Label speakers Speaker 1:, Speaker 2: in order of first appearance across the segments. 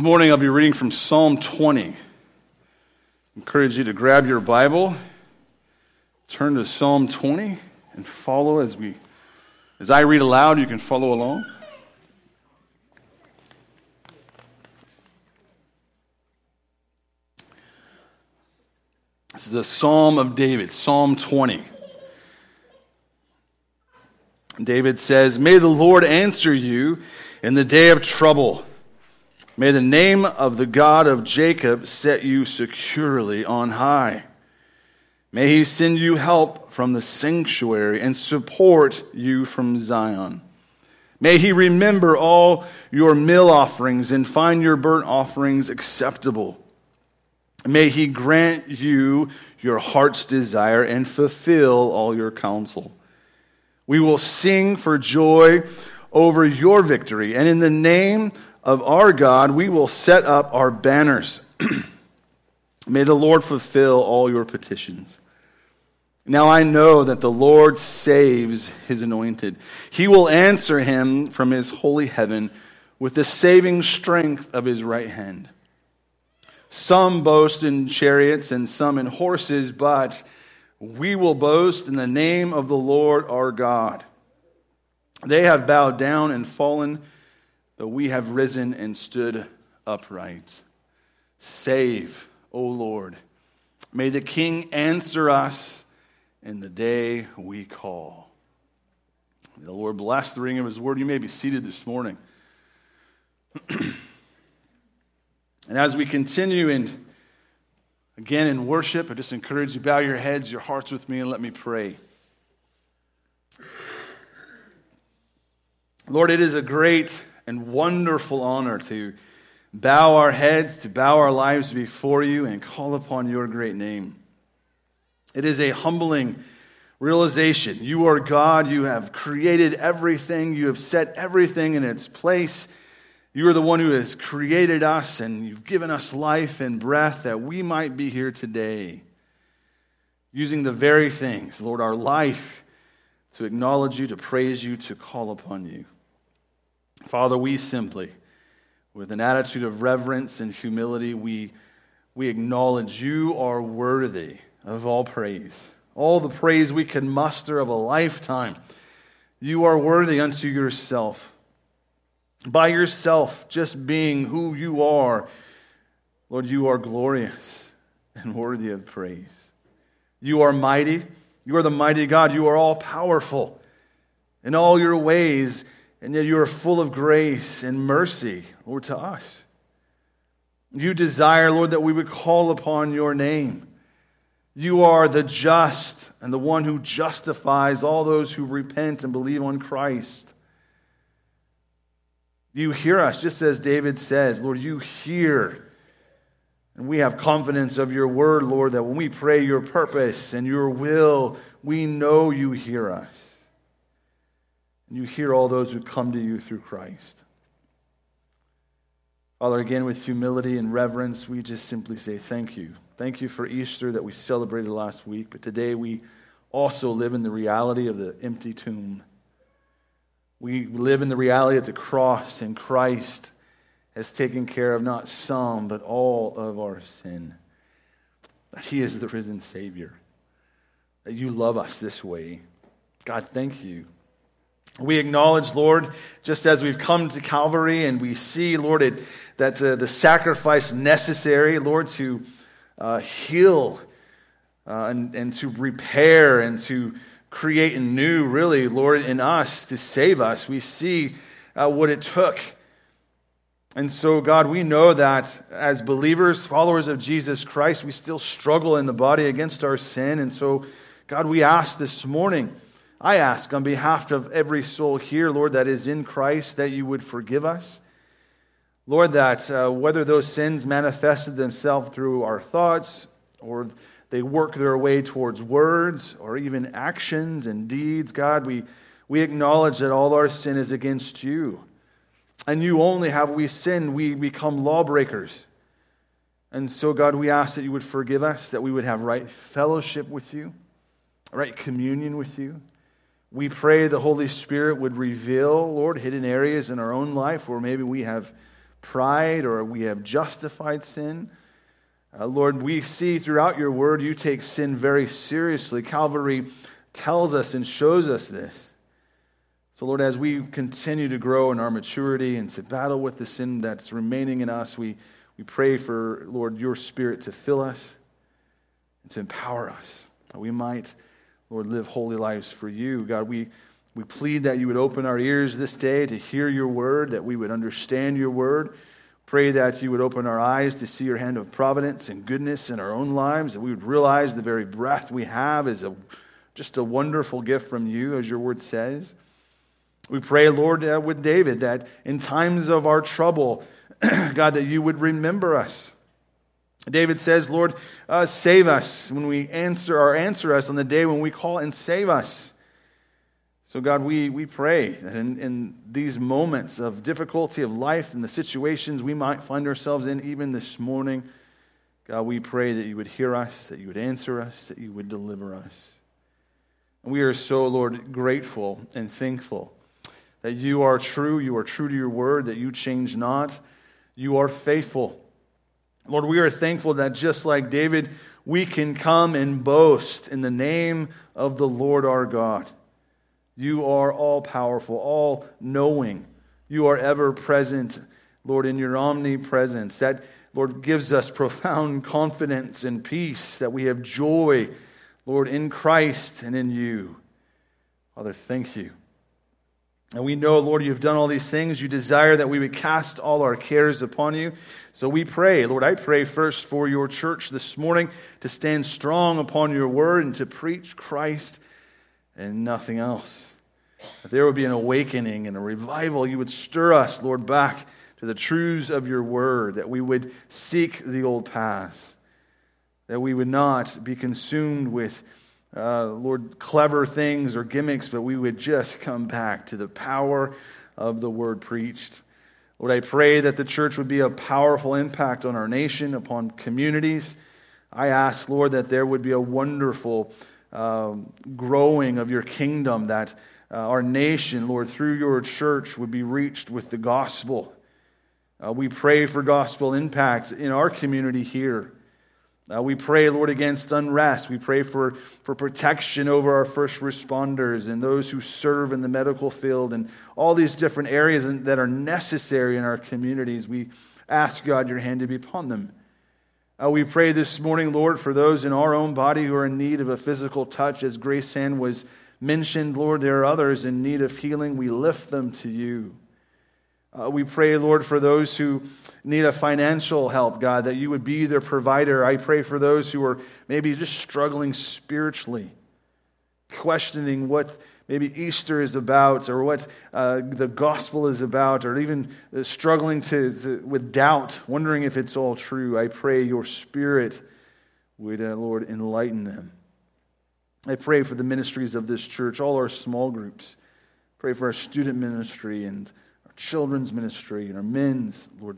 Speaker 1: This morning I'll be reading from Psalm 20. I encourage you to grab your Bible, turn to Psalm 20, and follow as we as I read aloud, you can follow along. This is a Psalm of David, Psalm 20. David says, May the Lord answer you in the day of trouble. May the name of the God of Jacob set you securely on high. May he send you help from the sanctuary and support you from Zion. May he remember all your meal offerings and find your burnt offerings acceptable. May he grant you your heart's desire and fulfill all your counsel. We will sing for joy over your victory, and in the name of our God, we will set up our banners. May the Lord fulfill all your petitions. Now I know that the Lord saves his anointed. He will answer him from his holy heaven with the saving strength of his right hand. Some boast in chariots and some in horses, but we will boast in the name of the Lord our God. They have bowed down and fallen but we have risen and stood upright. Save, O Lord. May the King answer us in the day we call. May the Lord bless the reading of his word. You may be seated this morning. and as we continue in again in worship, I just encourage you bow your heads, your hearts with me, and let me pray. Lord, it is a great and wonderful honor to bow our heads, to bow our lives before you, and call upon your great name. It is a humbling realization. You are God. You have created everything, you have set everything in its place. You are the one who has created us, and you've given us life and breath that we might be here today, using the very things, Lord, our life, to acknowledge you, to praise you, to call upon you. Father, we simply, with an attitude of reverence and humility, we, we acknowledge you are worthy of all praise, all the praise we can muster of a lifetime. You are worthy unto yourself. By yourself, just being who you are, Lord, you are glorious and worthy of praise. You are mighty. You are the mighty God. You are all powerful. In all your ways, and yet you are full of grace and mercy, Lord, to us. You desire, Lord, that we would call upon your name. You are the just and the one who justifies all those who repent and believe on Christ. You hear us, just as David says, Lord, you hear. And we have confidence of your word, Lord, that when we pray your purpose and your will, we know you hear us and you hear all those who come to you through Christ. Father, again, with humility and reverence, we just simply say thank you. Thank you for Easter that we celebrated last week, but today we also live in the reality of the empty tomb. We live in the reality of the cross, and Christ has taken care of not some, but all of our sin. That He is the risen Savior. That you love us this way. God, thank you we acknowledge, Lord, just as we've come to Calvary and we see, Lord, it, that uh, the sacrifice necessary, Lord, to uh, heal uh, and, and to repair and to create anew, really, Lord, in us to save us. We see uh, what it took. And so, God, we know that as believers, followers of Jesus Christ, we still struggle in the body against our sin. And so, God, we ask this morning I ask on behalf of every soul here, Lord, that is in Christ, that you would forgive us. Lord, that uh, whether those sins manifested themselves through our thoughts or they work their way towards words or even actions and deeds, God, we, we acknowledge that all our sin is against you. And you only have we sinned, we become lawbreakers. And so, God, we ask that you would forgive us, that we would have right fellowship with you, right communion with you. We pray the Holy Spirit would reveal, Lord, hidden areas in our own life where maybe we have pride or we have justified sin. Uh, Lord, we see throughout your word you take sin very seriously. Calvary tells us and shows us this. So, Lord, as we continue to grow in our maturity and to battle with the sin that's remaining in us, we, we pray for, Lord, your spirit to fill us and to empower us, that we might, Lord, live holy lives for you. God, we, we plead that you would open our ears this day to hear your word, that we would understand your word. Pray that you would open our eyes to see your hand of providence and goodness in our own lives, that we would realize the very breath we have is a, just a wonderful gift from you, as your word says. We pray, Lord, uh, with David, that in times of our trouble, God, that you would remember us. David says, Lord, uh, save us when we answer or answer us on the day when we call and save us. So, God, we, we pray that in, in these moments of difficulty of life and the situations we might find ourselves in, even this morning, God, we pray that you would hear us, that you would answer us, that you would deliver us. And we are so, Lord, grateful and thankful that you are true, you are true to your word, that you change not, you are faithful. Lord, we are thankful that just like David, we can come and boast in the name of the Lord our God. You are all powerful, all knowing. You are ever present, Lord, in your omnipresence. That, Lord, gives us profound confidence and peace that we have joy, Lord, in Christ and in you. Father, thank you. And we know, Lord, you've done all these things. You desire that we would cast all our cares upon you. So we pray, Lord, I pray first for your church this morning to stand strong upon your word and to preach Christ and nothing else. That there would be an awakening and a revival. You would stir us, Lord, back to the truths of your word, that we would seek the old paths, that we would not be consumed with, uh, Lord, clever things or gimmicks, but we would just come back to the power of the word preached. Lord, I pray that the church would be a powerful impact on our nation, upon communities. I ask, Lord, that there would be a wonderful um, growing of your kingdom, that uh, our nation, Lord, through your church would be reached with the gospel. Uh, we pray for gospel impact in our community here. Uh, we pray, Lord, against unrest. We pray for, for protection over our first responders and those who serve in the medical field and all these different areas that are necessary in our communities. We ask, God, your hand to be upon them. Uh, we pray this morning, Lord, for those in our own body who are in need of a physical touch, as Grace Hand was mentioned, Lord, there are others in need of healing. We lift them to you. Uh, we pray, Lord, for those who need a financial help, God, that you would be their provider. I pray for those who are maybe just struggling spiritually, questioning what maybe Easter is about or what uh, the gospel is about, or even uh, struggling to, to, with doubt, wondering if it's all true. I pray your spirit would, uh, Lord, enlighten them. I pray for the ministries of this church, all our small groups. Pray for our student ministry and children's ministry and our men's. Lord,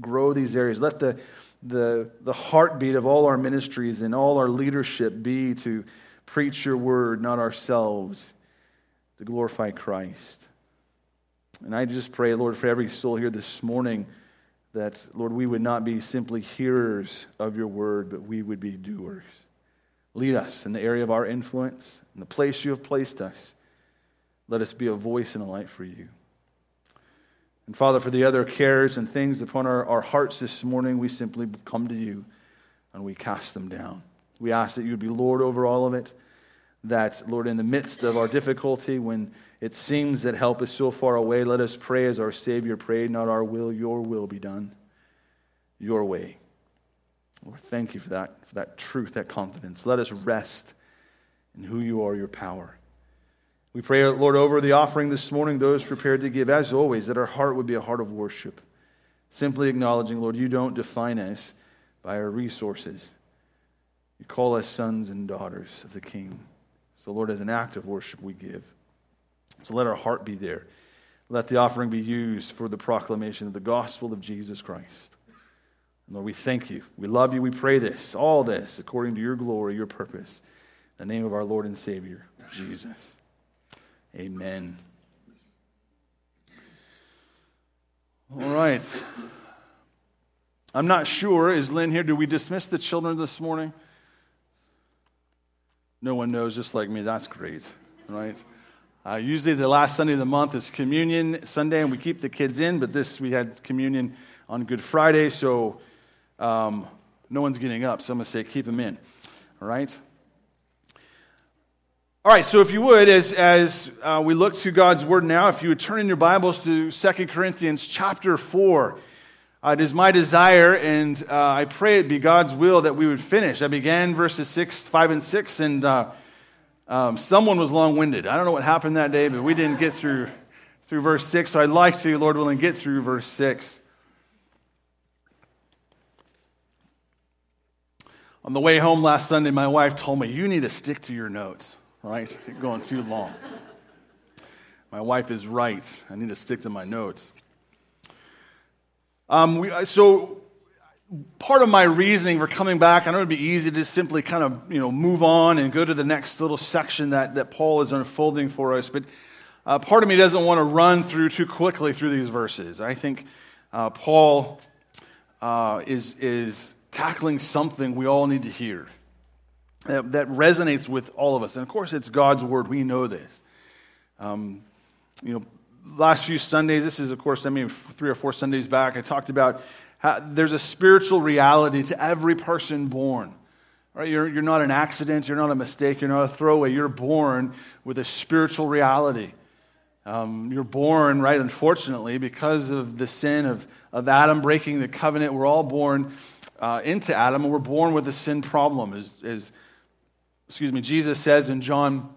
Speaker 1: grow these areas. Let the, the, the heartbeat of all our ministries and all our leadership be to preach your word, not ourselves, to glorify Christ. And I just pray, Lord, for every soul here this morning that, Lord, we would not be simply hearers of your word, but we would be doers. Lead us in the area of our influence, in the place you have placed us. Let us be a voice and a light for you. And Father, for the other cares and things upon our, our hearts this morning, we simply come to you and we cast them down. We ask that you would be Lord over all of it. That, Lord, in the midst of our difficulty, when it seems that help is so far away, let us pray as our Savior prayed, not our will, your will be done, your way. Lord, thank you for that, for that truth, that confidence. Let us rest in who you are, your power. We pray, Lord, over the offering this morning, those prepared to give, as always, that our heart would be a heart of worship. Simply acknowledging, Lord, you don't define us by our resources. You call us sons and daughters of the King. So, Lord, as an act of worship, we give. So let our heart be there. Let the offering be used for the proclamation of the gospel of Jesus Christ. Lord, we thank you. We love you. We pray this, all this, according to your glory, your purpose. In the name of our Lord and Savior, Jesus. Amen. All right. I'm not sure. Is Lynn here? Do we dismiss the children this morning? No one knows, just like me. That's great, right? Uh, usually, the last Sunday of the month is Communion Sunday, and we keep the kids in. But this, we had Communion on Good Friday, so um, no one's getting up. So I'm going to say, keep them in. All right. All right, so if you would, as, as uh, we look to God's Word now, if you would turn in your Bibles to 2 Corinthians chapter 4. Uh, it is my desire, and uh, I pray it be God's will that we would finish. I began verses 6, 5, and 6, and uh, um, someone was long winded. I don't know what happened that day, but we didn't get through, through verse 6, so I'd like to, Lord willing, get through verse 6. On the way home last Sunday, my wife told me, You need to stick to your notes right? Going too long. My wife is right. I need to stick to my notes. Um, we, so, part of my reasoning for coming back, I know it'd be easy to just simply kind of you know move on and go to the next little section that, that Paul is unfolding for us, but uh, part of me doesn't want to run through too quickly through these verses. I think uh, Paul uh, is, is tackling something we all need to hear that resonates with all of us. And of course, it's God's word. We know this. Um, you know, last few Sundays, this is, of course, I mean, three or four Sundays back, I talked about how there's a spiritual reality to every person born. Right? You're, you're not an accident, you're not a mistake, you're not a throwaway. You're born with a spiritual reality. Um, you're born, right, unfortunately, because of the sin of, of Adam breaking the covenant. We're all born uh, into Adam, and we're born with a sin problem, as, as excuse me, Jesus says in John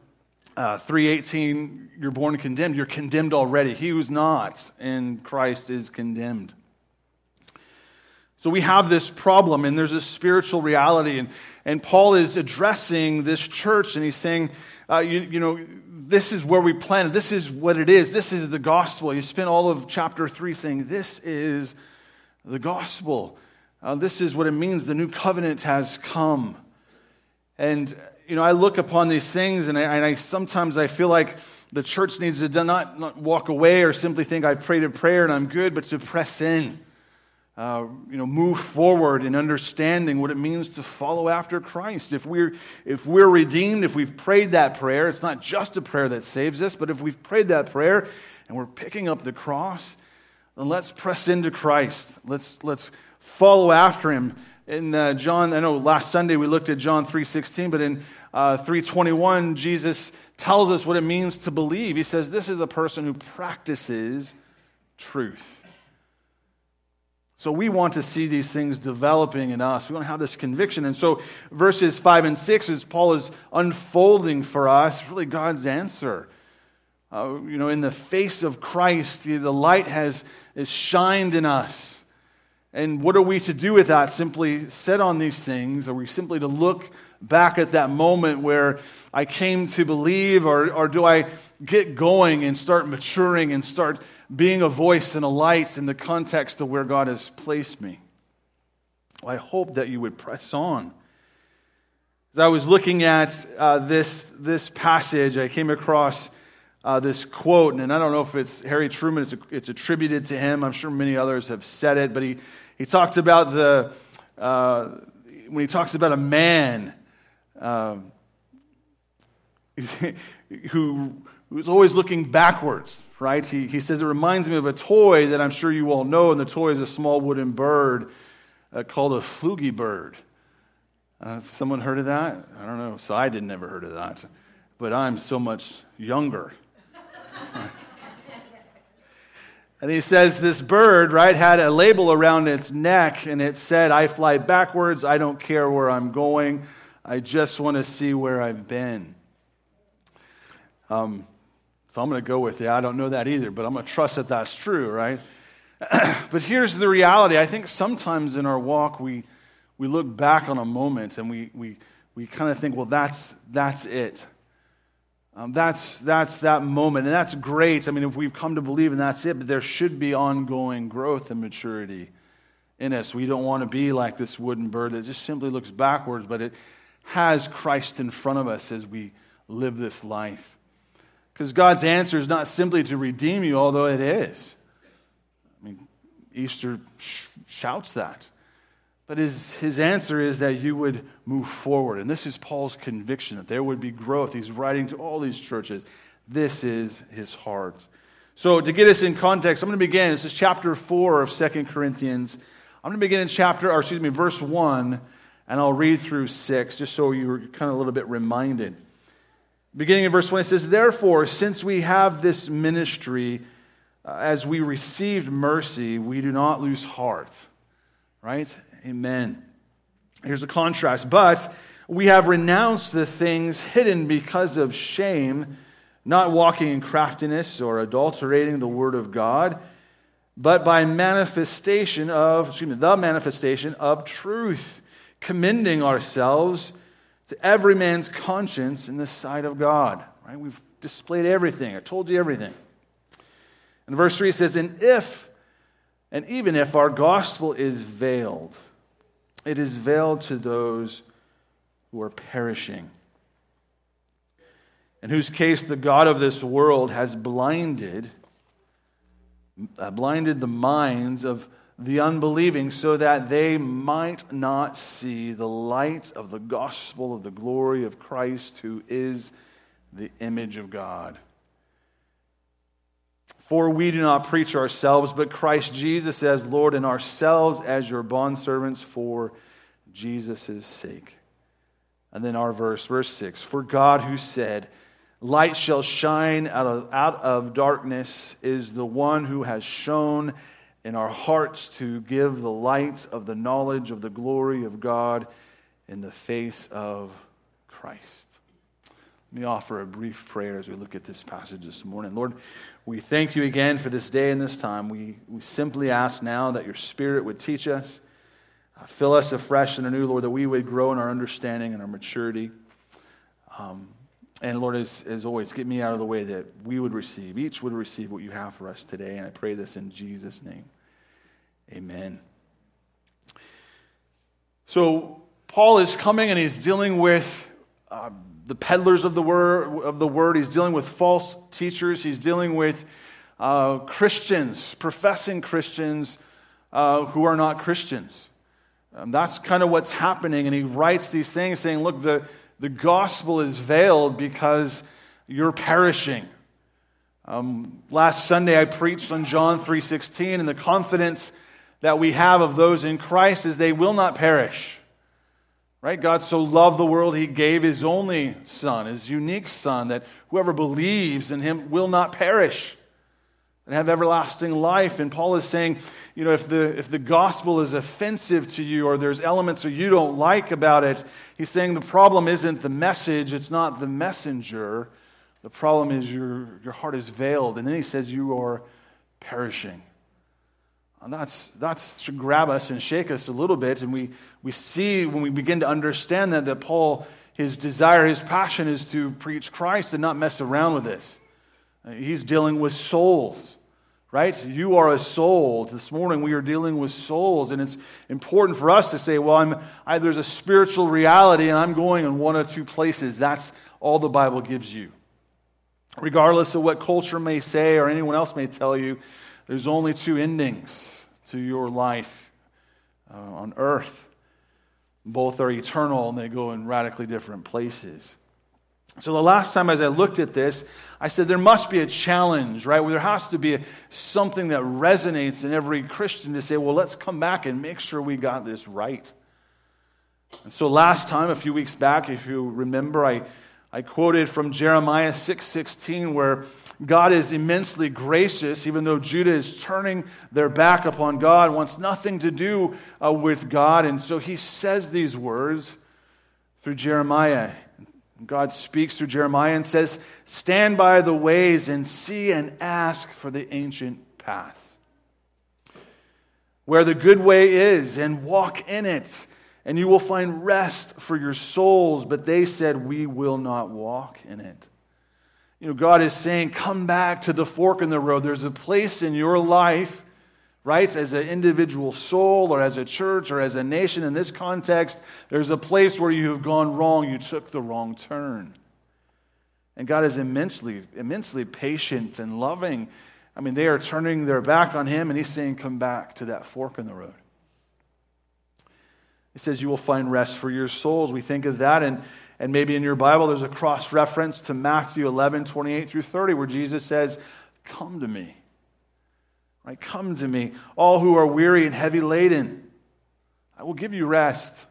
Speaker 1: uh, 3.18, you're born condemned. You're condemned already. He who's not in Christ is condemned. So we have this problem, and there's a spiritual reality. And, and Paul is addressing this church, and he's saying, uh, you, you know, this is where we planted. This is what it is. This is the gospel. He spent all of chapter 3 saying, This is the gospel. Uh, this is what it means. The new covenant has come. And you know, I look upon these things and I, and I, sometimes I feel like the church needs to not, not walk away or simply think I've prayed a prayer and I'm good, but to press in. Uh, you know, move forward in understanding what it means to follow after Christ. If we're, if we're redeemed, if we've prayed that prayer, it's not just a prayer that saves us, but if we've prayed that prayer and we're picking up the cross, then let's press into Christ. Let's, let's follow after him in uh, John, I know last Sunday we looked at John 3.16, but in uh, 3.21, Jesus tells us what it means to believe. He says, this is a person who practices truth. So we want to see these things developing in us. We want to have this conviction. And so verses 5 and 6, as Paul is unfolding for us, really God's answer. Uh, you know, in the face of Christ, the, the light has is shined in us. And what are we to do with that? Simply set on these things? Are we simply to look back at that moment where I came to believe? Or, or do I get going and start maturing and start being a voice and a light in the context of where God has placed me? Well, I hope that you would press on. As I was looking at uh, this, this passage, I came across uh, this quote, and I don't know if it's Harry Truman, it's, a, it's attributed to him. I'm sure many others have said it, but he, he talks about the, uh, when he talks about a man um, who, who's always looking backwards, right? He, he says, It reminds me of a toy that I'm sure you all know, and the toy is a small wooden bird uh, called a flugy bird. Uh, someone heard of that? I don't know. So I didn't never heard of that. But I'm so much younger. And he says this bird, right, had a label around its neck and it said, I fly backwards. I don't care where I'm going. I just want to see where I've been. Um, so I'm going to go with it. I don't know that either, but I'm going to trust that that's true, right? but here's the reality. I think sometimes in our walk, we, we look back on a moment and we, we, we kind of think, well, that's, that's it. Um, that's, that's that moment, and that's great. I mean, if we've come to believe and that's it, but there should be ongoing growth and maturity in us. We don't want to be like this wooden bird that just simply looks backwards, but it has Christ in front of us as we live this life. Because God's answer is not simply to redeem you, although it is. I mean, Easter sh- shouts that. But his, his answer is that you would move forward. And this is Paul's conviction that there would be growth. He's writing to all these churches. This is his heart. So, to get us in context, I'm going to begin. This is chapter 4 of Second Corinthians. I'm going to begin in chapter, or excuse me, verse 1, and I'll read through 6, just so you're kind of a little bit reminded. Beginning in verse 1, it says, Therefore, since we have this ministry, uh, as we received mercy, we do not lose heart. Right? Amen. Here's the contrast. But we have renounced the things hidden because of shame, not walking in craftiness or adulterating the word of God, but by manifestation of, excuse me, the manifestation of truth, commending ourselves to every man's conscience in the sight of God. Right? We've displayed everything. I told you everything. And verse 3 says, And if, and even if our gospel is veiled, it is veiled to those who are perishing, in whose case the God of this world has blinded, uh, blinded the minds of the unbelieving so that they might not see the light of the gospel of the glory of Christ, who is the image of God. For we do not preach ourselves, but Christ Jesus as Lord, and ourselves as your bondservants for Jesus' sake. And then our verse, verse 6 For God who said, Light shall shine out of, out of darkness, is the one who has shone in our hearts to give the light of the knowledge of the glory of God in the face of Christ. Let me offer a brief prayer as we look at this passage this morning. Lord, we thank you again for this day and this time. We, we simply ask now that your Spirit would teach us, uh, fill us afresh and anew, Lord, that we would grow in our understanding and our maturity. Um, and Lord, as, as always, get me out of the way that we would receive, each would receive what you have for us today. And I pray this in Jesus' name. Amen. So, Paul is coming and he's dealing with. Uh, the peddlers of the word, of the word. He's dealing with false teachers. He's dealing with uh, Christians, professing Christians uh, who are not Christians. Um, that's kind of what's happening. And he writes these things saying, look, the, the gospel is veiled because you're perishing. Um, last Sunday I preached on John 3.16 and the confidence that we have of those in Christ is they will not perish. Right? God so loved the world, he gave his only son, his unique son, that whoever believes in him will not perish and have everlasting life. And Paul is saying, you know, if the, if the gospel is offensive to you or there's elements that you don't like about it, he's saying the problem isn't the message, it's not the messenger. The problem is your, your heart is veiled. And then he says, you are perishing. And that's, that should grab us and shake us a little bit. And we, we see when we begin to understand that, that Paul, his desire, his passion is to preach Christ and not mess around with this. Uh, he's dealing with souls, right? You are a soul. This morning we are dealing with souls. And it's important for us to say, well, I'm, I, there's a spiritual reality and I'm going in one or two places. That's all the Bible gives you. Regardless of what culture may say or anyone else may tell you, there's only two endings to your life uh, on earth. Both are eternal and they go in radically different places. So, the last time as I looked at this, I said there must be a challenge, right? There has to be a, something that resonates in every Christian to say, well, let's come back and make sure we got this right. And so, last time, a few weeks back, if you remember, I, I quoted from Jeremiah 6:16, where God is immensely gracious, even though Judah is turning their back upon God, wants nothing to do uh, with God. And so he says these words through Jeremiah. God speaks through Jeremiah and says, Stand by the ways and see and ask for the ancient paths. Where the good way is, and walk in it, and you will find rest for your souls. But they said, We will not walk in it. You know, God is saying, come back to the fork in the road. There's a place in your life, right, as an individual soul or as a church or as a nation in this context, there's a place where you have gone wrong. You took the wrong turn. And God is immensely, immensely patient and loving I mean, they are turning their back on him, and he's saying, Come back to that fork in the road. He says, You will find rest for your souls. We think of that, and, and maybe in your Bible there's a cross reference to Matthew 11, 28 through 30, where Jesus says, Come to me. Right? Come to me, all who are weary and heavy laden. I will give you rest.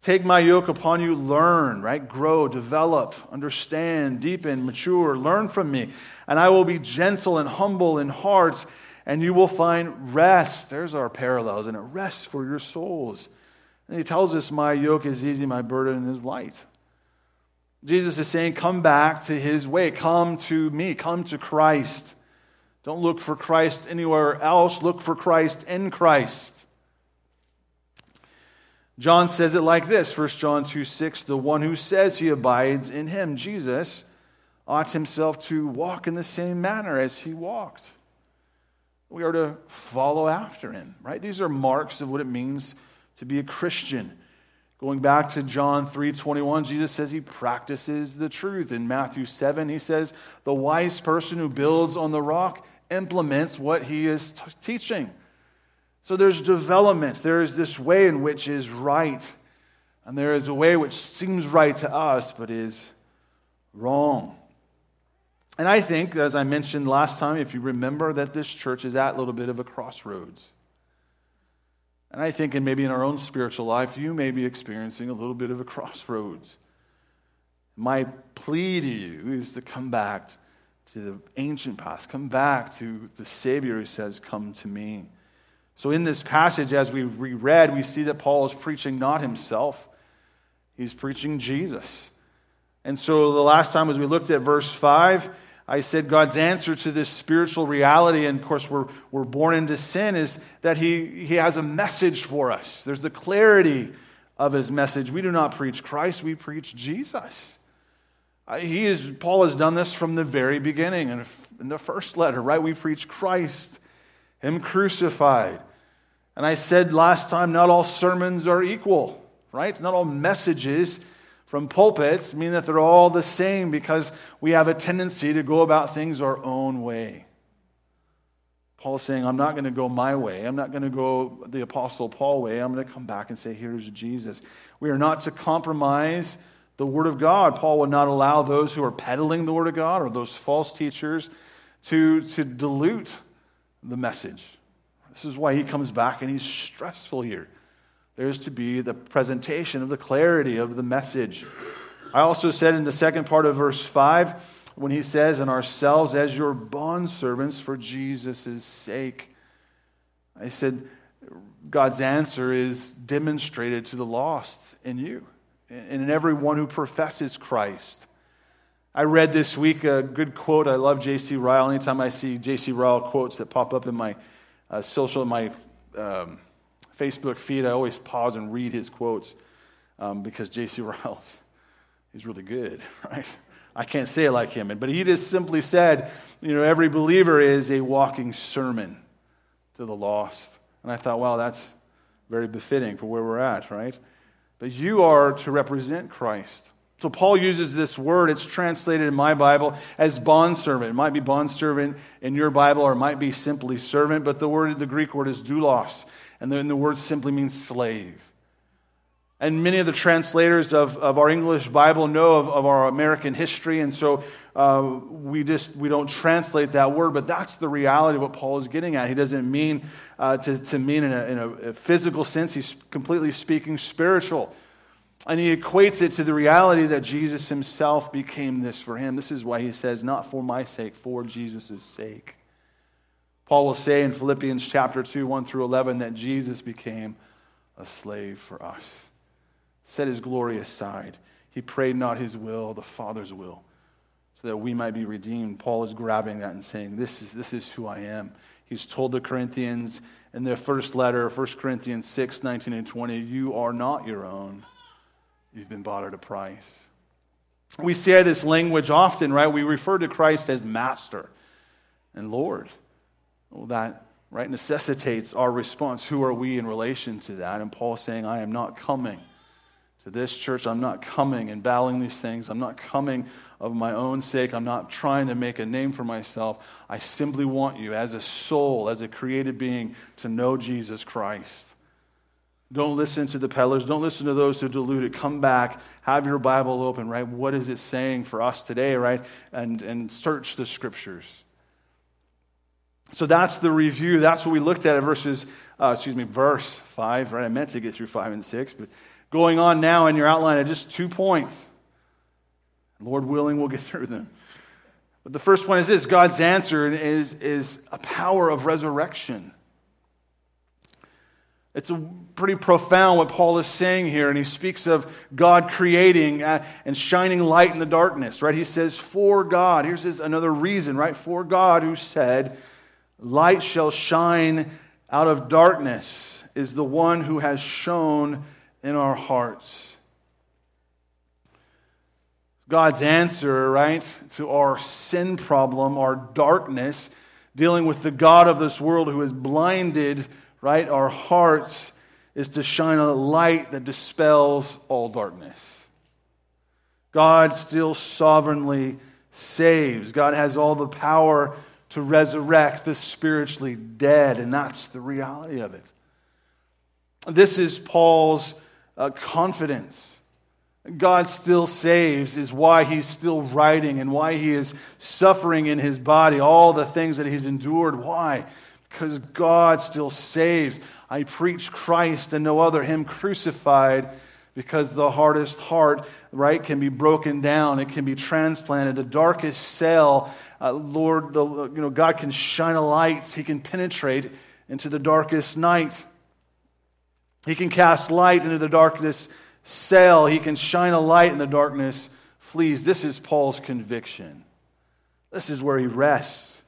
Speaker 1: Take my yoke upon you, learn, right? Grow, develop, understand, deepen, mature, learn from me. And I will be gentle and humble in heart, and you will find rest. There's our parallels, and it rest for your souls. And he tells us, My yoke is easy, my burden is light. Jesus is saying, Come back to his way. Come to me. Come to Christ. Don't look for Christ anywhere else. Look for Christ in Christ. John says it like this 1 John 2 6 The one who says he abides in him, Jesus, ought himself to walk in the same manner as he walked. We are to follow after him, right? These are marks of what it means to be a Christian. Going back to John 3:21, Jesus says he practices the truth. In Matthew 7, he says, "The wise person who builds on the rock implements what he is t- teaching." So there's development. There is this way in which is right. And there is a way which seems right to us, but is wrong. And I think, as I mentioned last time, if you remember, that this church is at a little bit of a crossroads. And I think, and maybe in our own spiritual life, you may be experiencing a little bit of a crossroads. My plea to you is to come back to the ancient past, come back to the Savior who says, Come to me. So, in this passage, as we reread, we see that Paul is preaching not himself, he's preaching Jesus. And so, the last time, as we looked at verse 5, I said God's answer to this spiritual reality, and of course, we're, we're born into sin, is that he, he has a message for us. There's the clarity of his message. We do not preach Christ, we preach Jesus. Uh, he is, Paul has done this from the very beginning in, in the first letter, right? We preach Christ, Him crucified. And I said last time, not all sermons are equal, right? Not all messages from pulpits mean that they're all the same because we have a tendency to go about things our own way. Paul's saying, I'm not going to go my way. I'm not going to go the Apostle Paul way. I'm going to come back and say, Here's Jesus. We are not to compromise the Word of God. Paul would not allow those who are peddling the Word of God or those false teachers to, to dilute the message. This is why he comes back and he's stressful here. There's to be the presentation of the clarity of the message. I also said in the second part of verse 5, when he says, And ourselves as your bondservants for Jesus' sake. I said, God's answer is demonstrated to the lost in you and in everyone who professes Christ. I read this week a good quote. I love J.C. Ryle. Anytime I see J.C. Ryle quotes that pop up in my uh, social, my um, Facebook feed, I always pause and read his quotes um, because J.C. Ryle's is really good, right? I can't say it like him, but he just simply said, you know, every believer is a walking sermon to the lost. And I thought, wow, that's very befitting for where we're at, right? But you are to represent Christ. So Paul uses this word, it's translated in my Bible as bondservant. It might be bondservant in your Bible, or it might be simply servant, but the word, the Greek word is doulos, and then the word simply means slave. And many of the translators of, of our English Bible know of, of our American history, and so uh, we just we don't translate that word, but that's the reality of what Paul is getting at. He doesn't mean uh, to, to mean in a, in a physical sense. He's completely speaking spiritual. And he equates it to the reality that Jesus himself became this for him. This is why he says, Not for my sake, for Jesus' sake. Paul will say in Philippians chapter 2, 1 through 11, that Jesus became a slave for us, set his glory aside. He prayed not his will, the Father's will, so that we might be redeemed. Paul is grabbing that and saying, This is, this is who I am. He's told the Corinthians in their first letter, 1 Corinthians 6, 19 and 20, You are not your own. You've been bought at a price. We say this language often, right? We refer to Christ as Master and Lord. Well, that right necessitates our response. Who are we in relation to that? And Paul saying, I am not coming to this church. I'm not coming and battling these things. I'm not coming of my own sake. I'm not trying to make a name for myself. I simply want you, as a soul, as a created being, to know Jesus Christ. Don't listen to the peddlers. Don't listen to those who delude it. Come back. Have your Bible open, right? What is it saying for us today, right? And, and search the scriptures. So that's the review. That's what we looked at in verses, uh, excuse me, verse 5, right? I meant to get through 5 and 6, but going on now in your outline are just two points. Lord willing, we'll get through them. But the first one is this God's answer is, is a power of resurrection. It's pretty profound what Paul is saying here, and he speaks of God creating uh, and shining light in the darkness, right? He says, For God. Here's his, another reason, right? For God, who said, Light shall shine out of darkness, is the one who has shone in our hearts. God's answer, right, to our sin problem, our darkness, dealing with the God of this world who has blinded, right, our hearts, is to shine a light that dispels all darkness. God still sovereignly saves. God has all the power to resurrect the spiritually dead, and that's the reality of it. This is Paul's uh, confidence. God still saves is why he's still writing and why he is suffering in his body, all the things that he's endured. Why? Because God still saves. I preach Christ and no other, him crucified, because the hardest heart, right, can be broken down, it can be transplanted. The darkest cell, uh, Lord, the, you know, God can shine a light, he can penetrate into the darkest night. He can cast light into the darkness cell. He can shine a light in the darkness flees. This is Paul's conviction. This is where he rests.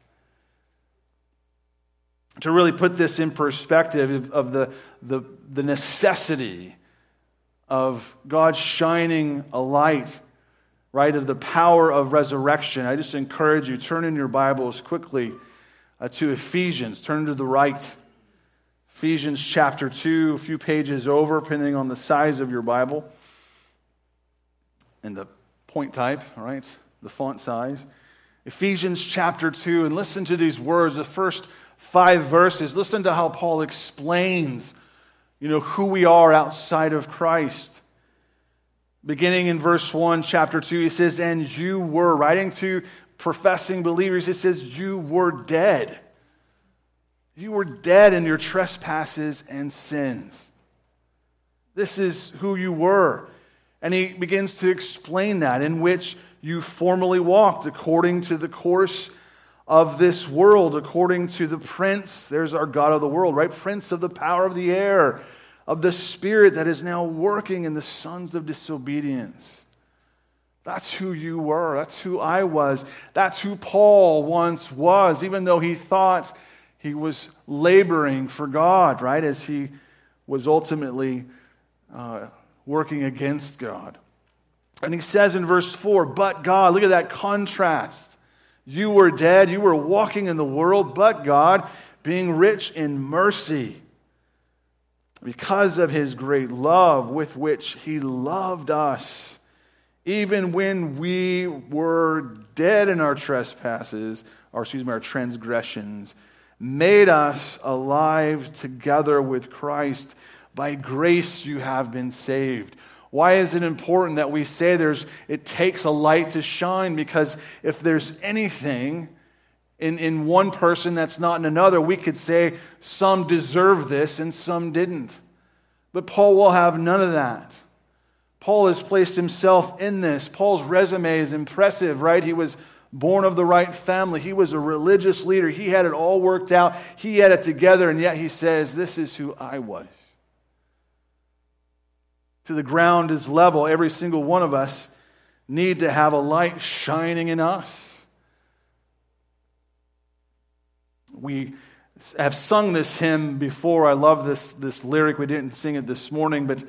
Speaker 1: To really put this in perspective of the, the, the necessity of God shining a light, right, of the power of resurrection, I just encourage you, turn in your Bibles quickly uh, to Ephesians. Turn to the right. Ephesians chapter 2, a few pages over, depending on the size of your Bible and the point type, right? The font size. Ephesians chapter 2, and listen to these words, the first five verses. Listen to how Paul explains, you know, who we are outside of Christ. Beginning in verse 1, chapter 2, he says, And you were, writing to professing believers, he says, You were dead you were dead in your trespasses and sins. This is who you were. And he begins to explain that, in which you formerly walked according to the course of this world, according to the prince, there's our God of the world, right? Prince of the power of the air, of the spirit that is now working in the sons of disobedience. That's who you were. That's who I was. That's who Paul once was, even though he thought he was laboring for God, right, as he was ultimately uh, working against God. And he says in verse 4, but God, look at that contrast. You were dead, you were walking in the world, but God, being rich in mercy, because of his great love with which he loved us, even when we were dead in our trespasses, or excuse me, our transgressions made us alive together with Christ. By grace you have been saved. Why is it important that we say there's it takes a light to shine? Because if there's anything in, in one person that's not in another, we could say some deserve this and some didn't. But Paul will have none of that. Paul has placed himself in this. Paul's resume is impressive, right? He was born of the right family. He was a religious leader. He had it all worked out. He had it together, and yet he says, This is who I was. To the ground is level. Every single one of us need to have a light shining in us. We have sung this hymn before. I love this, this lyric. We didn't sing it this morning, but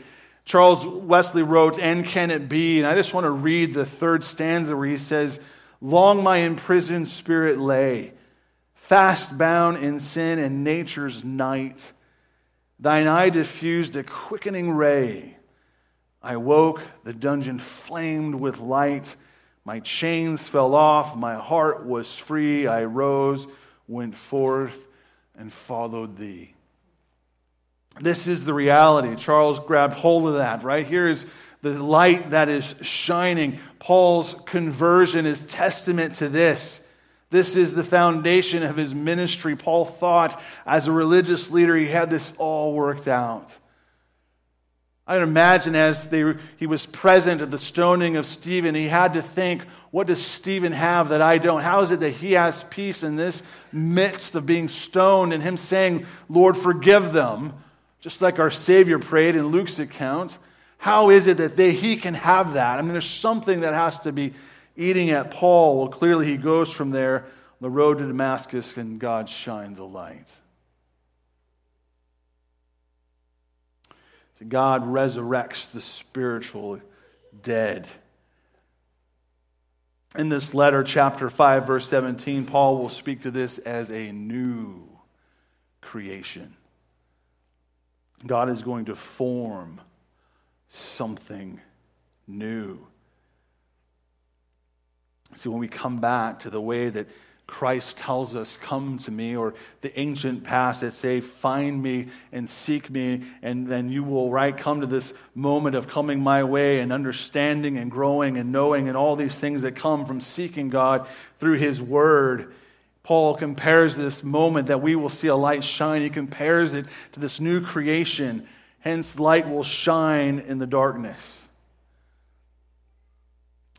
Speaker 1: Charles Wesley wrote, And can it be? And I just want to read the third stanza where he says, Long my imprisoned spirit lay, fast bound in sin and nature's night. Thine eye diffused a quickening ray, I woke, the dungeon flamed with light. My chains fell off, my heart was free. I rose, went forth, and followed thee. This is the reality. Charles grabbed hold of that. Right here is the light that is shining. Paul's conversion is testament to this. This is the foundation of his ministry. Paul thought, as a religious leader, he had this all worked out. I can imagine as they, he was present at the stoning of Stephen, he had to think, what does Stephen have that I don't? How is it that he has peace in this midst of being stoned and him saying, Lord, forgive them, just like our Savior prayed in Luke's account? How is it that they, he can have that? I mean, there's something that has to be eating at Paul. Well, clearly he goes from there on the road to Damascus and God shines a light. So God resurrects the spiritual dead. In this letter, chapter 5, verse 17, Paul will speak to this as a new creation. God is going to form something new. See, when we come back to the way that Christ tells us, Come to me, or the ancient past that say, Find me and seek me, and then you will, right, come to this moment of coming my way and understanding and growing and knowing and all these things that come from seeking God through His Word. Paul compares this moment that we will see a light shine, he compares it to this new creation. Hence, light will shine in the darkness.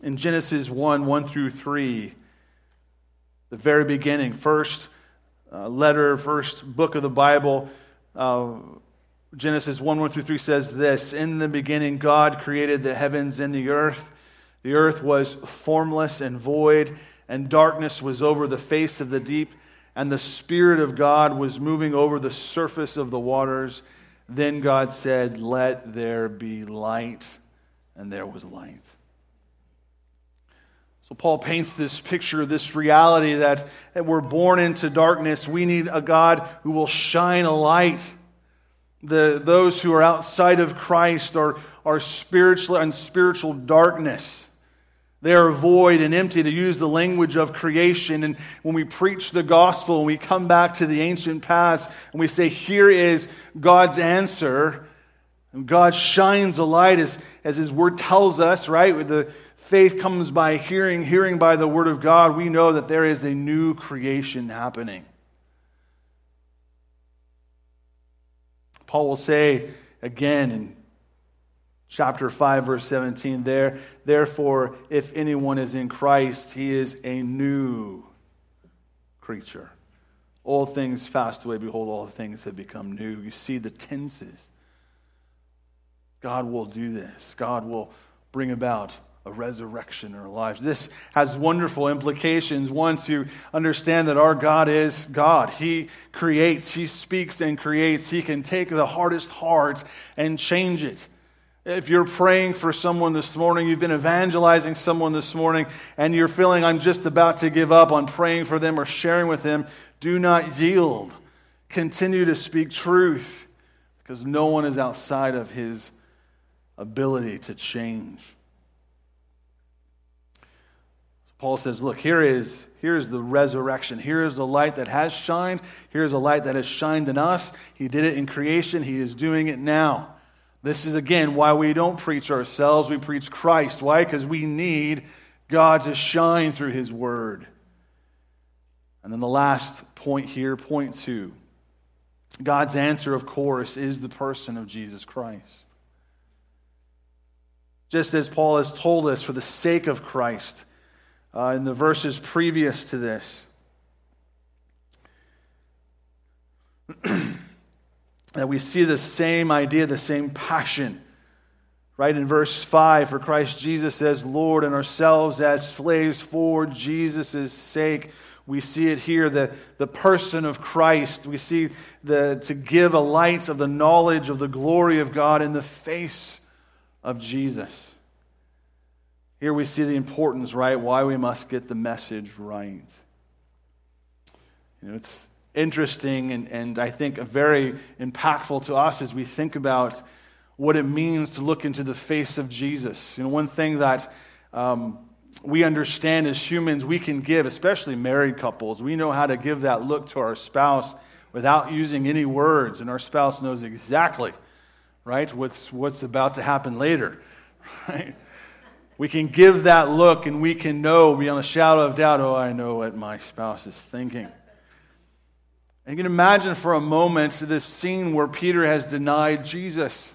Speaker 1: In Genesis 1 1 through 3, the very beginning, first uh, letter, first book of the Bible. Uh, Genesis 1 1 through 3 says this In the beginning, God created the heavens and the earth. The earth was formless and void, and darkness was over the face of the deep, and the Spirit of God was moving over the surface of the waters. Then God said, Let there be light, and there was light. So Paul paints this picture, this reality that, that we're born into darkness. We need a God who will shine a light. The, those who are outside of Christ are, are spiritual and spiritual darkness. They are void and empty, to use the language of creation. And when we preach the gospel and we come back to the ancient past and we say, Here is God's answer, and God shines a light as, as His word tells us, right? With the, faith comes by hearing, hearing by the word of God, we know that there is a new creation happening. Paul will say again in chapter 5 verse 17 there therefore if anyone is in Christ he is a new creature. All things passed away. Behold all things have become new. You see the tenses. God will do this. God will bring about a resurrection in our lives. This has wonderful implications. One, to understand that our God is God. He creates, He speaks and creates. He can take the hardest heart and change it. If you're praying for someone this morning, you've been evangelizing someone this morning, and you're feeling, I'm just about to give up on praying for them or sharing with them, do not yield. Continue to speak truth because no one is outside of His ability to change. Paul says, Look, here is, here is the resurrection. Here is the light that has shined. Here is a light that has shined in us. He did it in creation. He is doing it now. This is, again, why we don't preach ourselves. We preach Christ. Why? Because we need God to shine through His Word. And then the last point here, point two. God's answer, of course, is the person of Jesus Christ. Just as Paul has told us, for the sake of Christ, uh, in the verses previous to this. that we see the same idea, the same passion. Right in verse 5, for Christ Jesus as Lord and ourselves as slaves for Jesus' sake. We see it here, the, the person of Christ. We see the, to give a light of the knowledge of the glory of God in the face of Jesus. Here we see the importance, right? Why we must get the message right. You know, it's interesting and, and I think very impactful to us as we think about what it means to look into the face of Jesus. You know, one thing that um, we understand as humans we can give, especially married couples, we know how to give that look to our spouse without using any words, and our spouse knows exactly, right, what's, what's about to happen later, right? We can give that look and we can know beyond a shadow of doubt, oh, I know what my spouse is thinking. And you can imagine for a moment this scene where Peter has denied Jesus.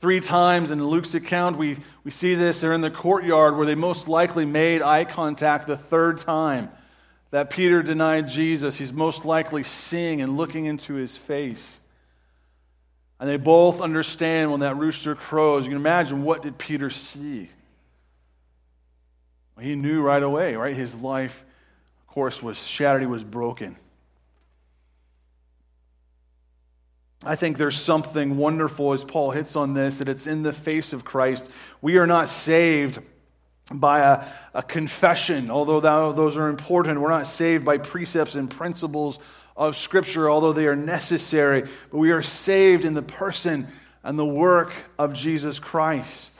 Speaker 1: Three times in Luke's account, we, we see this. They're in the courtyard where they most likely made eye contact the third time that Peter denied Jesus. He's most likely seeing and looking into his face. And they both understand when that rooster crows. You can imagine what did Peter see? He knew right away, right? His life, of course, was shattered. He was broken. I think there's something wonderful as Paul hits on this that it's in the face of Christ. We are not saved by a, a confession, although those are important. We're not saved by precepts and principles of Scripture, although they are necessary. But we are saved in the person and the work of Jesus Christ.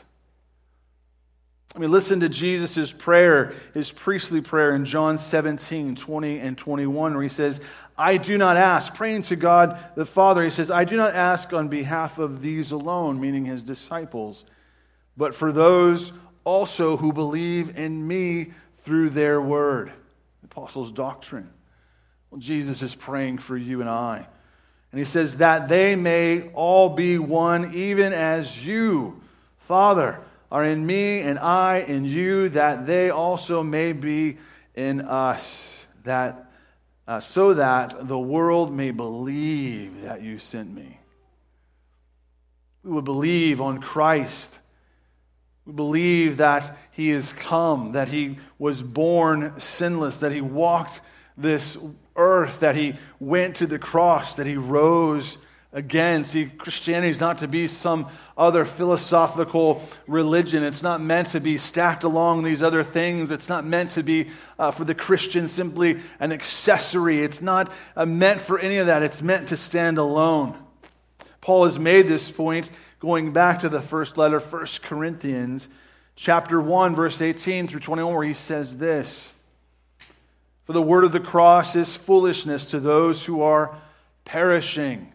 Speaker 1: I mean, listen to Jesus' prayer, his priestly prayer in John 17, 20 and 21, where he says, I do not ask, praying to God the Father, he says, I do not ask on behalf of these alone, meaning his disciples, but for those also who believe in me through their word. The apostles' doctrine. Well, Jesus is praying for you and I. And he says, that they may all be one, even as you, Father, are in me and I in you, that they also may be in us, that, uh, so that the world may believe that you sent me. We would believe on Christ. We believe that he is come, that he was born sinless, that he walked this earth, that he went to the cross, that he rose again. See, Christianity is not to be some other philosophical religion. It's not meant to be stacked along these other things. It's not meant to be uh, for the Christian simply an accessory. It's not uh, meant for any of that. It's meant to stand alone. Paul has made this point going back to the first letter, 1 Corinthians chapter 1, verse 18 through 21, where he says this For the word of the cross is foolishness to those who are perishing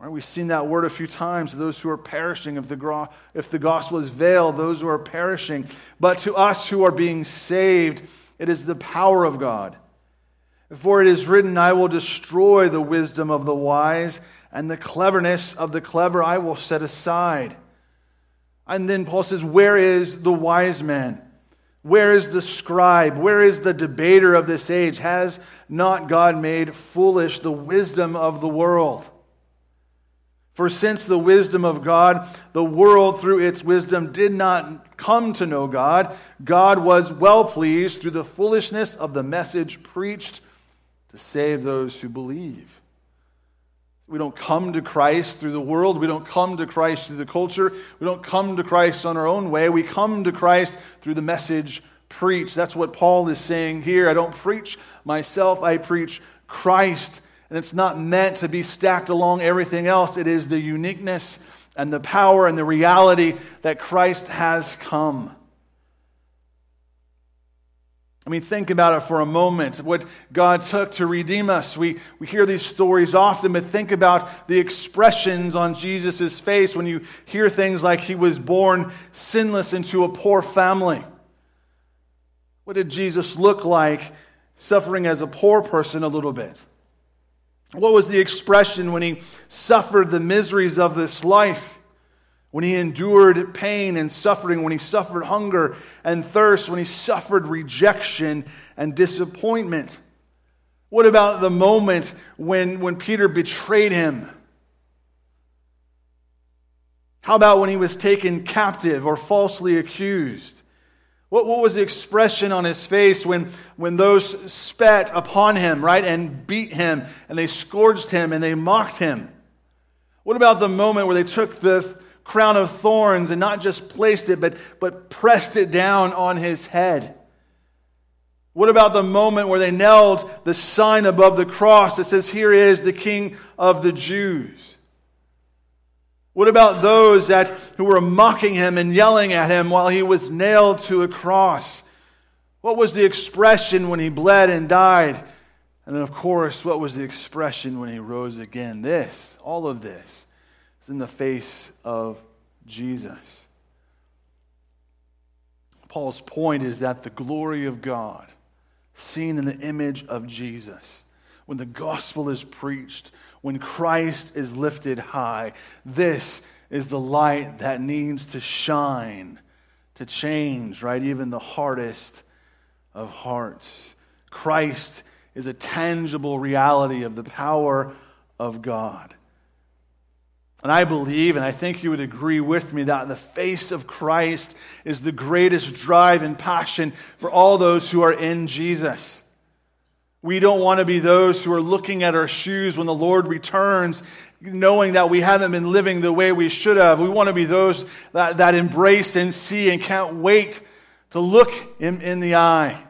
Speaker 1: Right? We've seen that word a few times. Those who are perishing, if the, if the gospel is veiled, those who are perishing. But to us who are being saved, it is the power of God. For it is written, I will destroy the wisdom of the wise, and the cleverness of the clever I will set aside. And then Paul says, Where is the wise man? Where is the scribe? Where is the debater of this age? Has not God made foolish the wisdom of the world? For since the wisdom of God, the world through its wisdom did not come to know God, God was well pleased through the foolishness of the message preached to save those who believe. We don't come to Christ through the world. We don't come to Christ through the culture. We don't come to Christ on our own way. We come to Christ through the message preached. That's what Paul is saying here. I don't preach myself, I preach Christ and it's not meant to be stacked along everything else. It is the uniqueness and the power and the reality that Christ has come. I mean, think about it for a moment. What God took to redeem us. We, we hear these stories often, but think about the expressions on Jesus' face when you hear things like he was born sinless into a poor family. What did Jesus look like suffering as a poor person a little bit? What was the expression when he suffered the miseries of this life? When he endured pain and suffering, when he suffered hunger and thirst, when he suffered rejection and disappointment? What about the moment when, when Peter betrayed him? How about when he was taken captive or falsely accused? What, what was the expression on his face when, when those spat upon him, right, and beat him, and they scourged him, and they mocked him? What about the moment where they took the crown of thorns and not just placed it, but, but pressed it down on his head? What about the moment where they nailed the sign above the cross that says, Here is the King of the Jews? What about those that who were mocking him and yelling at him while he was nailed to a cross? What was the expression when he bled and died? And then, of course, what was the expression when he rose again? This, all of this, is in the face of Jesus. Paul's point is that the glory of God, seen in the image of Jesus, when the gospel is preached, when Christ is lifted high, this is the light that needs to shine, to change, right? Even the hardest of hearts. Christ is a tangible reality of the power of God. And I believe, and I think you would agree with me, that the face of Christ is the greatest drive and passion for all those who are in Jesus. We don't want to be those who are looking at our shoes when the Lord returns, knowing that we haven't been living the way we should have. We want to be those that, that embrace and see and can't wait to look him in the eye.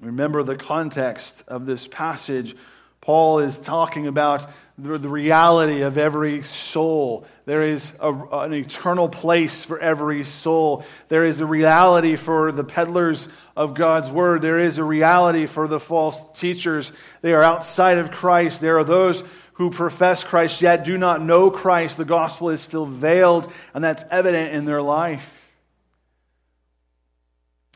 Speaker 1: Remember the context of this passage Paul is talking about the, the reality of every soul. There is a, an eternal place for every soul. There is a reality for the peddlers of God's word. There is a reality for the false teachers. They are outside of Christ. There are those who profess Christ yet do not know Christ. The gospel is still veiled, and that's evident in their life.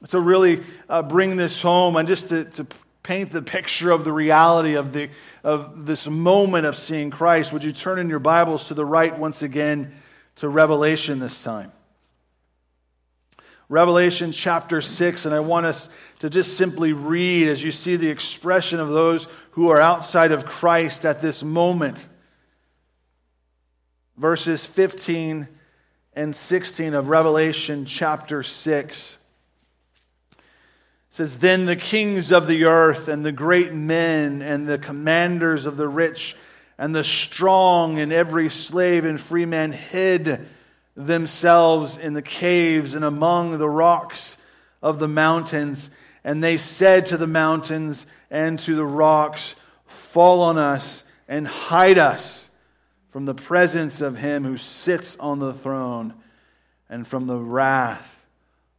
Speaker 1: So, really uh, bring this home and just to, to paint the picture of the reality of, the, of this moment of seeing Christ, would you turn in your Bibles to the right once again to Revelation this time? Revelation chapter 6, and I want us to just simply read as you see the expression of those who are outside of Christ at this moment. Verses 15 and 16 of Revelation chapter 6 says, Then the kings of the earth and the great men and the commanders of the rich and the strong and every slave and free man hid themselves in the caves and among the rocks of the mountains. And they said to the mountains and to the rocks, Fall on us and hide us from the presence of him who sits on the throne and from the wrath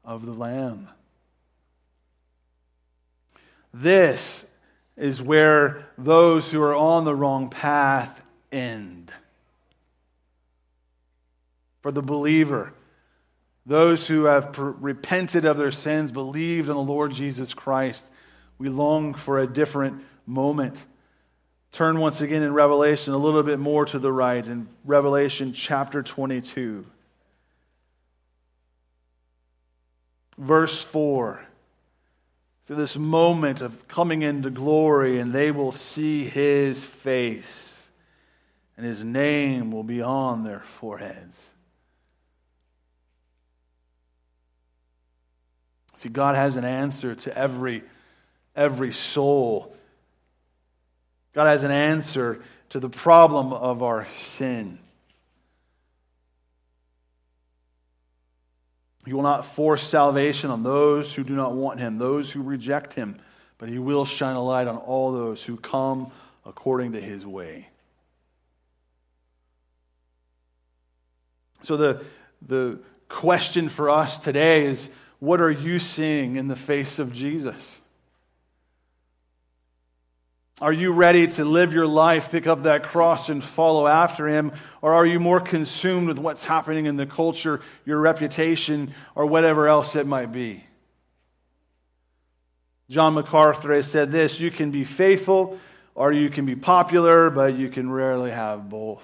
Speaker 1: of the Lamb. This is where those who are on the wrong path end. For the believer, those who have repented of their sins, believed in the Lord Jesus Christ, we long for a different moment. Turn once again in Revelation a little bit more to the right in Revelation chapter 22. Verse 4. So, this moment of coming into glory, and they will see his face, and his name will be on their foreheads. See, God has an answer to every, every soul. God has an answer to the problem of our sin. He will not force salvation on those who do not want him, those who reject him, but he will shine a light on all those who come according to his way. So, the, the question for us today is what are you seeing in the face of Jesus? Are you ready to live your life, pick up that cross, and follow after him? Or are you more consumed with what's happening in the culture, your reputation, or whatever else it might be? John MacArthur has said this you can be faithful or you can be popular, but you can rarely have both.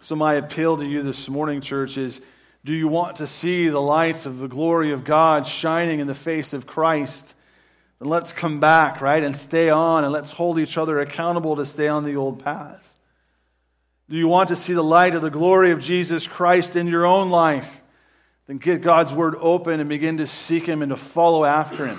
Speaker 1: So, my appeal to you this morning, church, is do you want to see the lights of the glory of God shining in the face of Christ? Then let's come back, right, and stay on, and let's hold each other accountable to stay on the old path. Do you want to see the light of the glory of Jesus Christ in your own life? Then get God's word open and begin to seek Him and to follow after Him.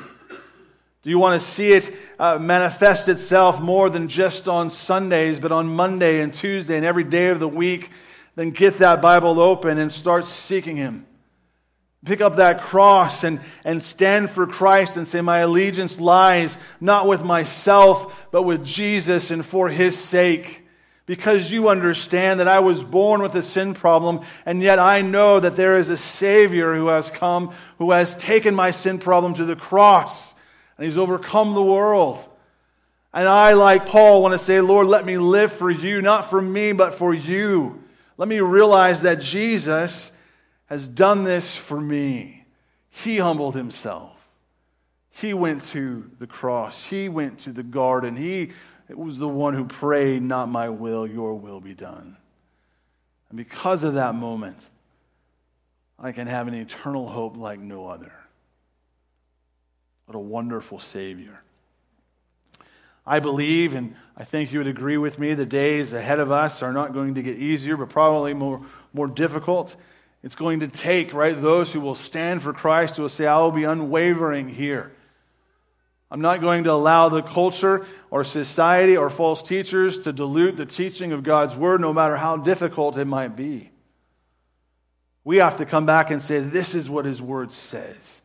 Speaker 1: Do you want to see it uh, manifest itself more than just on Sundays, but on Monday and Tuesday and every day of the week? Then get that Bible open and start seeking Him. Pick up that cross and, and stand for Christ and say, My allegiance lies not with myself, but with Jesus and for his sake. Because you understand that I was born with a sin problem, and yet I know that there is a Savior who has come, who has taken my sin problem to the cross, and he's overcome the world. And I, like Paul, want to say, Lord, let me live for you, not for me, but for you. Let me realize that Jesus has done this for me. He humbled himself. He went to the cross. He went to the garden. He was the one who prayed, Not my will, your will be done. And because of that moment, I can have an eternal hope like no other. What a wonderful Savior. I believe, and I think you would agree with me, the days ahead of us are not going to get easier, but probably more, more difficult. It's going to take, right, those who will stand for Christ, who will say, I will be unwavering here. I'm not going to allow the culture or society or false teachers to dilute the teaching of God's word, no matter how difficult it might be. We have to come back and say, This is what his word says.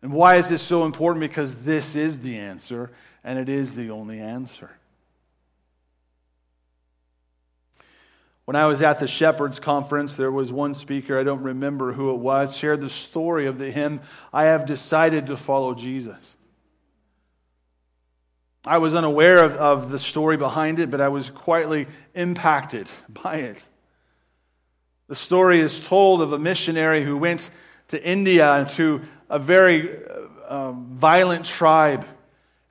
Speaker 1: And why is this so important? Because this is the answer, and it is the only answer. When I was at the Shepherds Conference, there was one speaker, I don't remember who it was, shared the story of the hymn, I have decided to follow Jesus. I was unaware of, of the story behind it, but I was quietly impacted by it. The story is told of a missionary who went to India to a very uh, violent tribe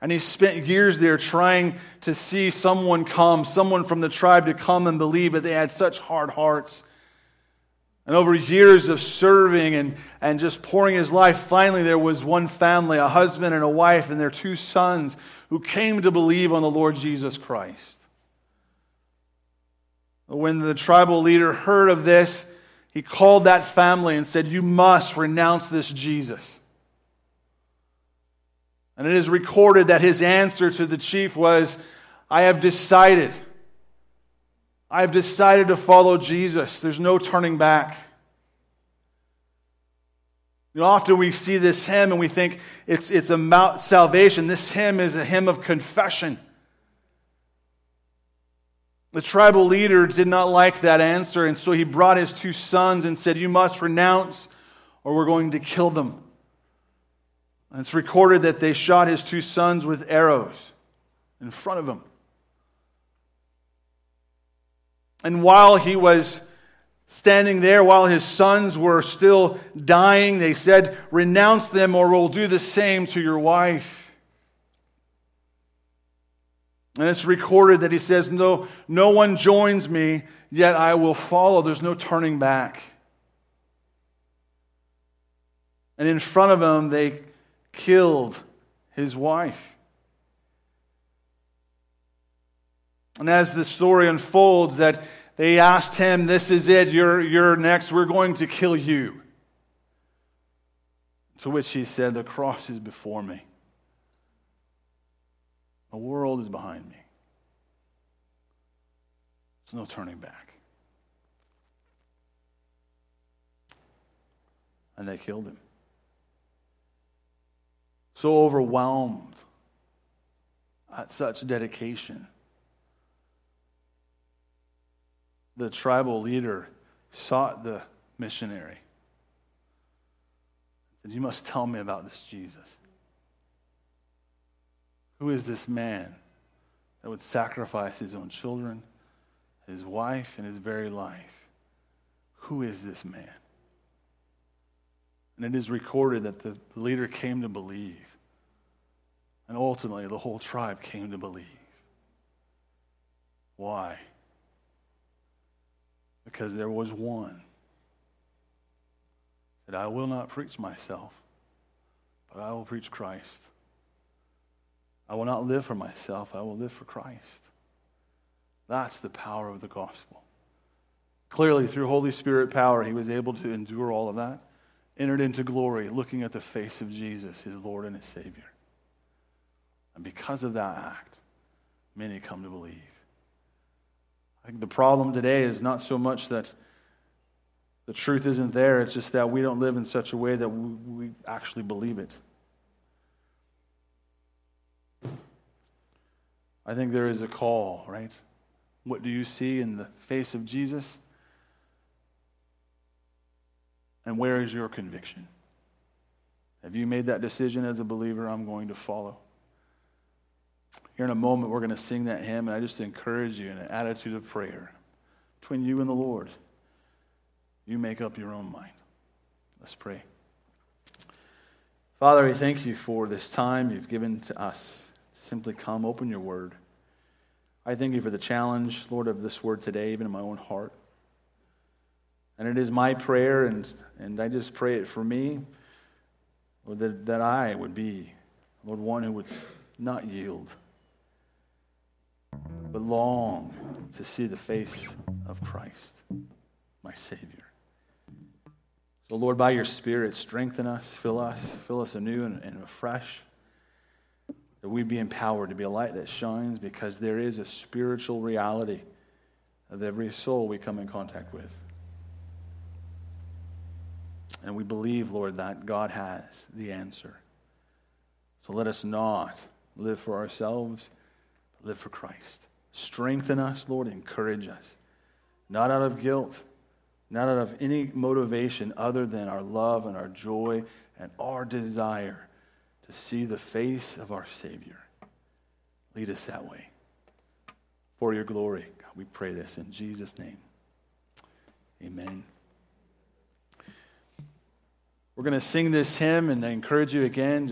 Speaker 1: and he spent years there trying to see someone come, someone from the tribe to come and believe, but they had such hard hearts. And over years of serving and, and just pouring his life, finally there was one family, a husband and a wife, and their two sons who came to believe on the Lord Jesus Christ. When the tribal leader heard of this, he called that family and said, You must renounce this Jesus. And it is recorded that his answer to the chief was, I have decided. I have decided to follow Jesus. There's no turning back. You know, often we see this hymn and we think it's, it's about salvation. This hymn is a hymn of confession. The tribal leader did not like that answer, and so he brought his two sons and said, You must renounce, or we're going to kill them. It's recorded that they shot his two sons with arrows in front of him. And while he was standing there, while his sons were still dying, they said, Renounce them, or we'll do the same to your wife. And it's recorded that he says, No, no one joins me, yet I will follow. There's no turning back. And in front of him, they killed his wife. And as the story unfolds, that they asked him, This is it, you're, you're next, we're going to kill you. To which he said, The cross is before me, the world is behind me. There's no turning back. And they killed him so overwhelmed at such dedication. The tribal leader sought the missionary. And said, You must tell me about this Jesus. Who is this man that would sacrifice his own children, his wife, and his very life? Who is this man? And it is recorded that the leader came to believe. And ultimately, the whole tribe came to believe. Why? Because there was one that I will not preach myself, but I will preach Christ. I will not live for myself, I will live for Christ. That's the power of the gospel. Clearly, through Holy Spirit power, he was able to endure all of that, entered into glory, looking at the face of Jesus, his Lord and his Savior. And because of that act, many come to believe. I think the problem today is not so much that The truth isn't there. It's just that we don't live in such a way that we, actually believe it. I think there is a call, right? What do you see in the face of Jesus? And where is your conviction? Have you made that decision as a believer? I'm going to follow. Here in a moment, we're going to sing that hymn, and I just encourage you in an attitude of prayer between you and the Lord. You make up your own mind. Let's pray. Father, we thank you for this time you've given to us to simply come, open your word. I thank you for the challenge, Lord, of this word today, even in my own heart. And it is my prayer, and, and I just pray it for me, Lord, that, that I would be, Lord, one who would not yield, but long to see the face of Christ, my Savior. So, Lord, by your Spirit, strengthen us, fill us, fill us anew and, and afresh, that we be empowered to be a light that shines because there is a spiritual reality of every soul we come in contact with. And we believe, Lord, that God has the answer. So let us not live for ourselves, but live for Christ. Strengthen us, Lord, encourage us, not out of guilt not out of any motivation other than our love and our joy and our desire to see the face of our Savior. Lead us that way. For your glory, God, we pray this in Jesus' name. Amen. We're going to sing this hymn, and I encourage you again.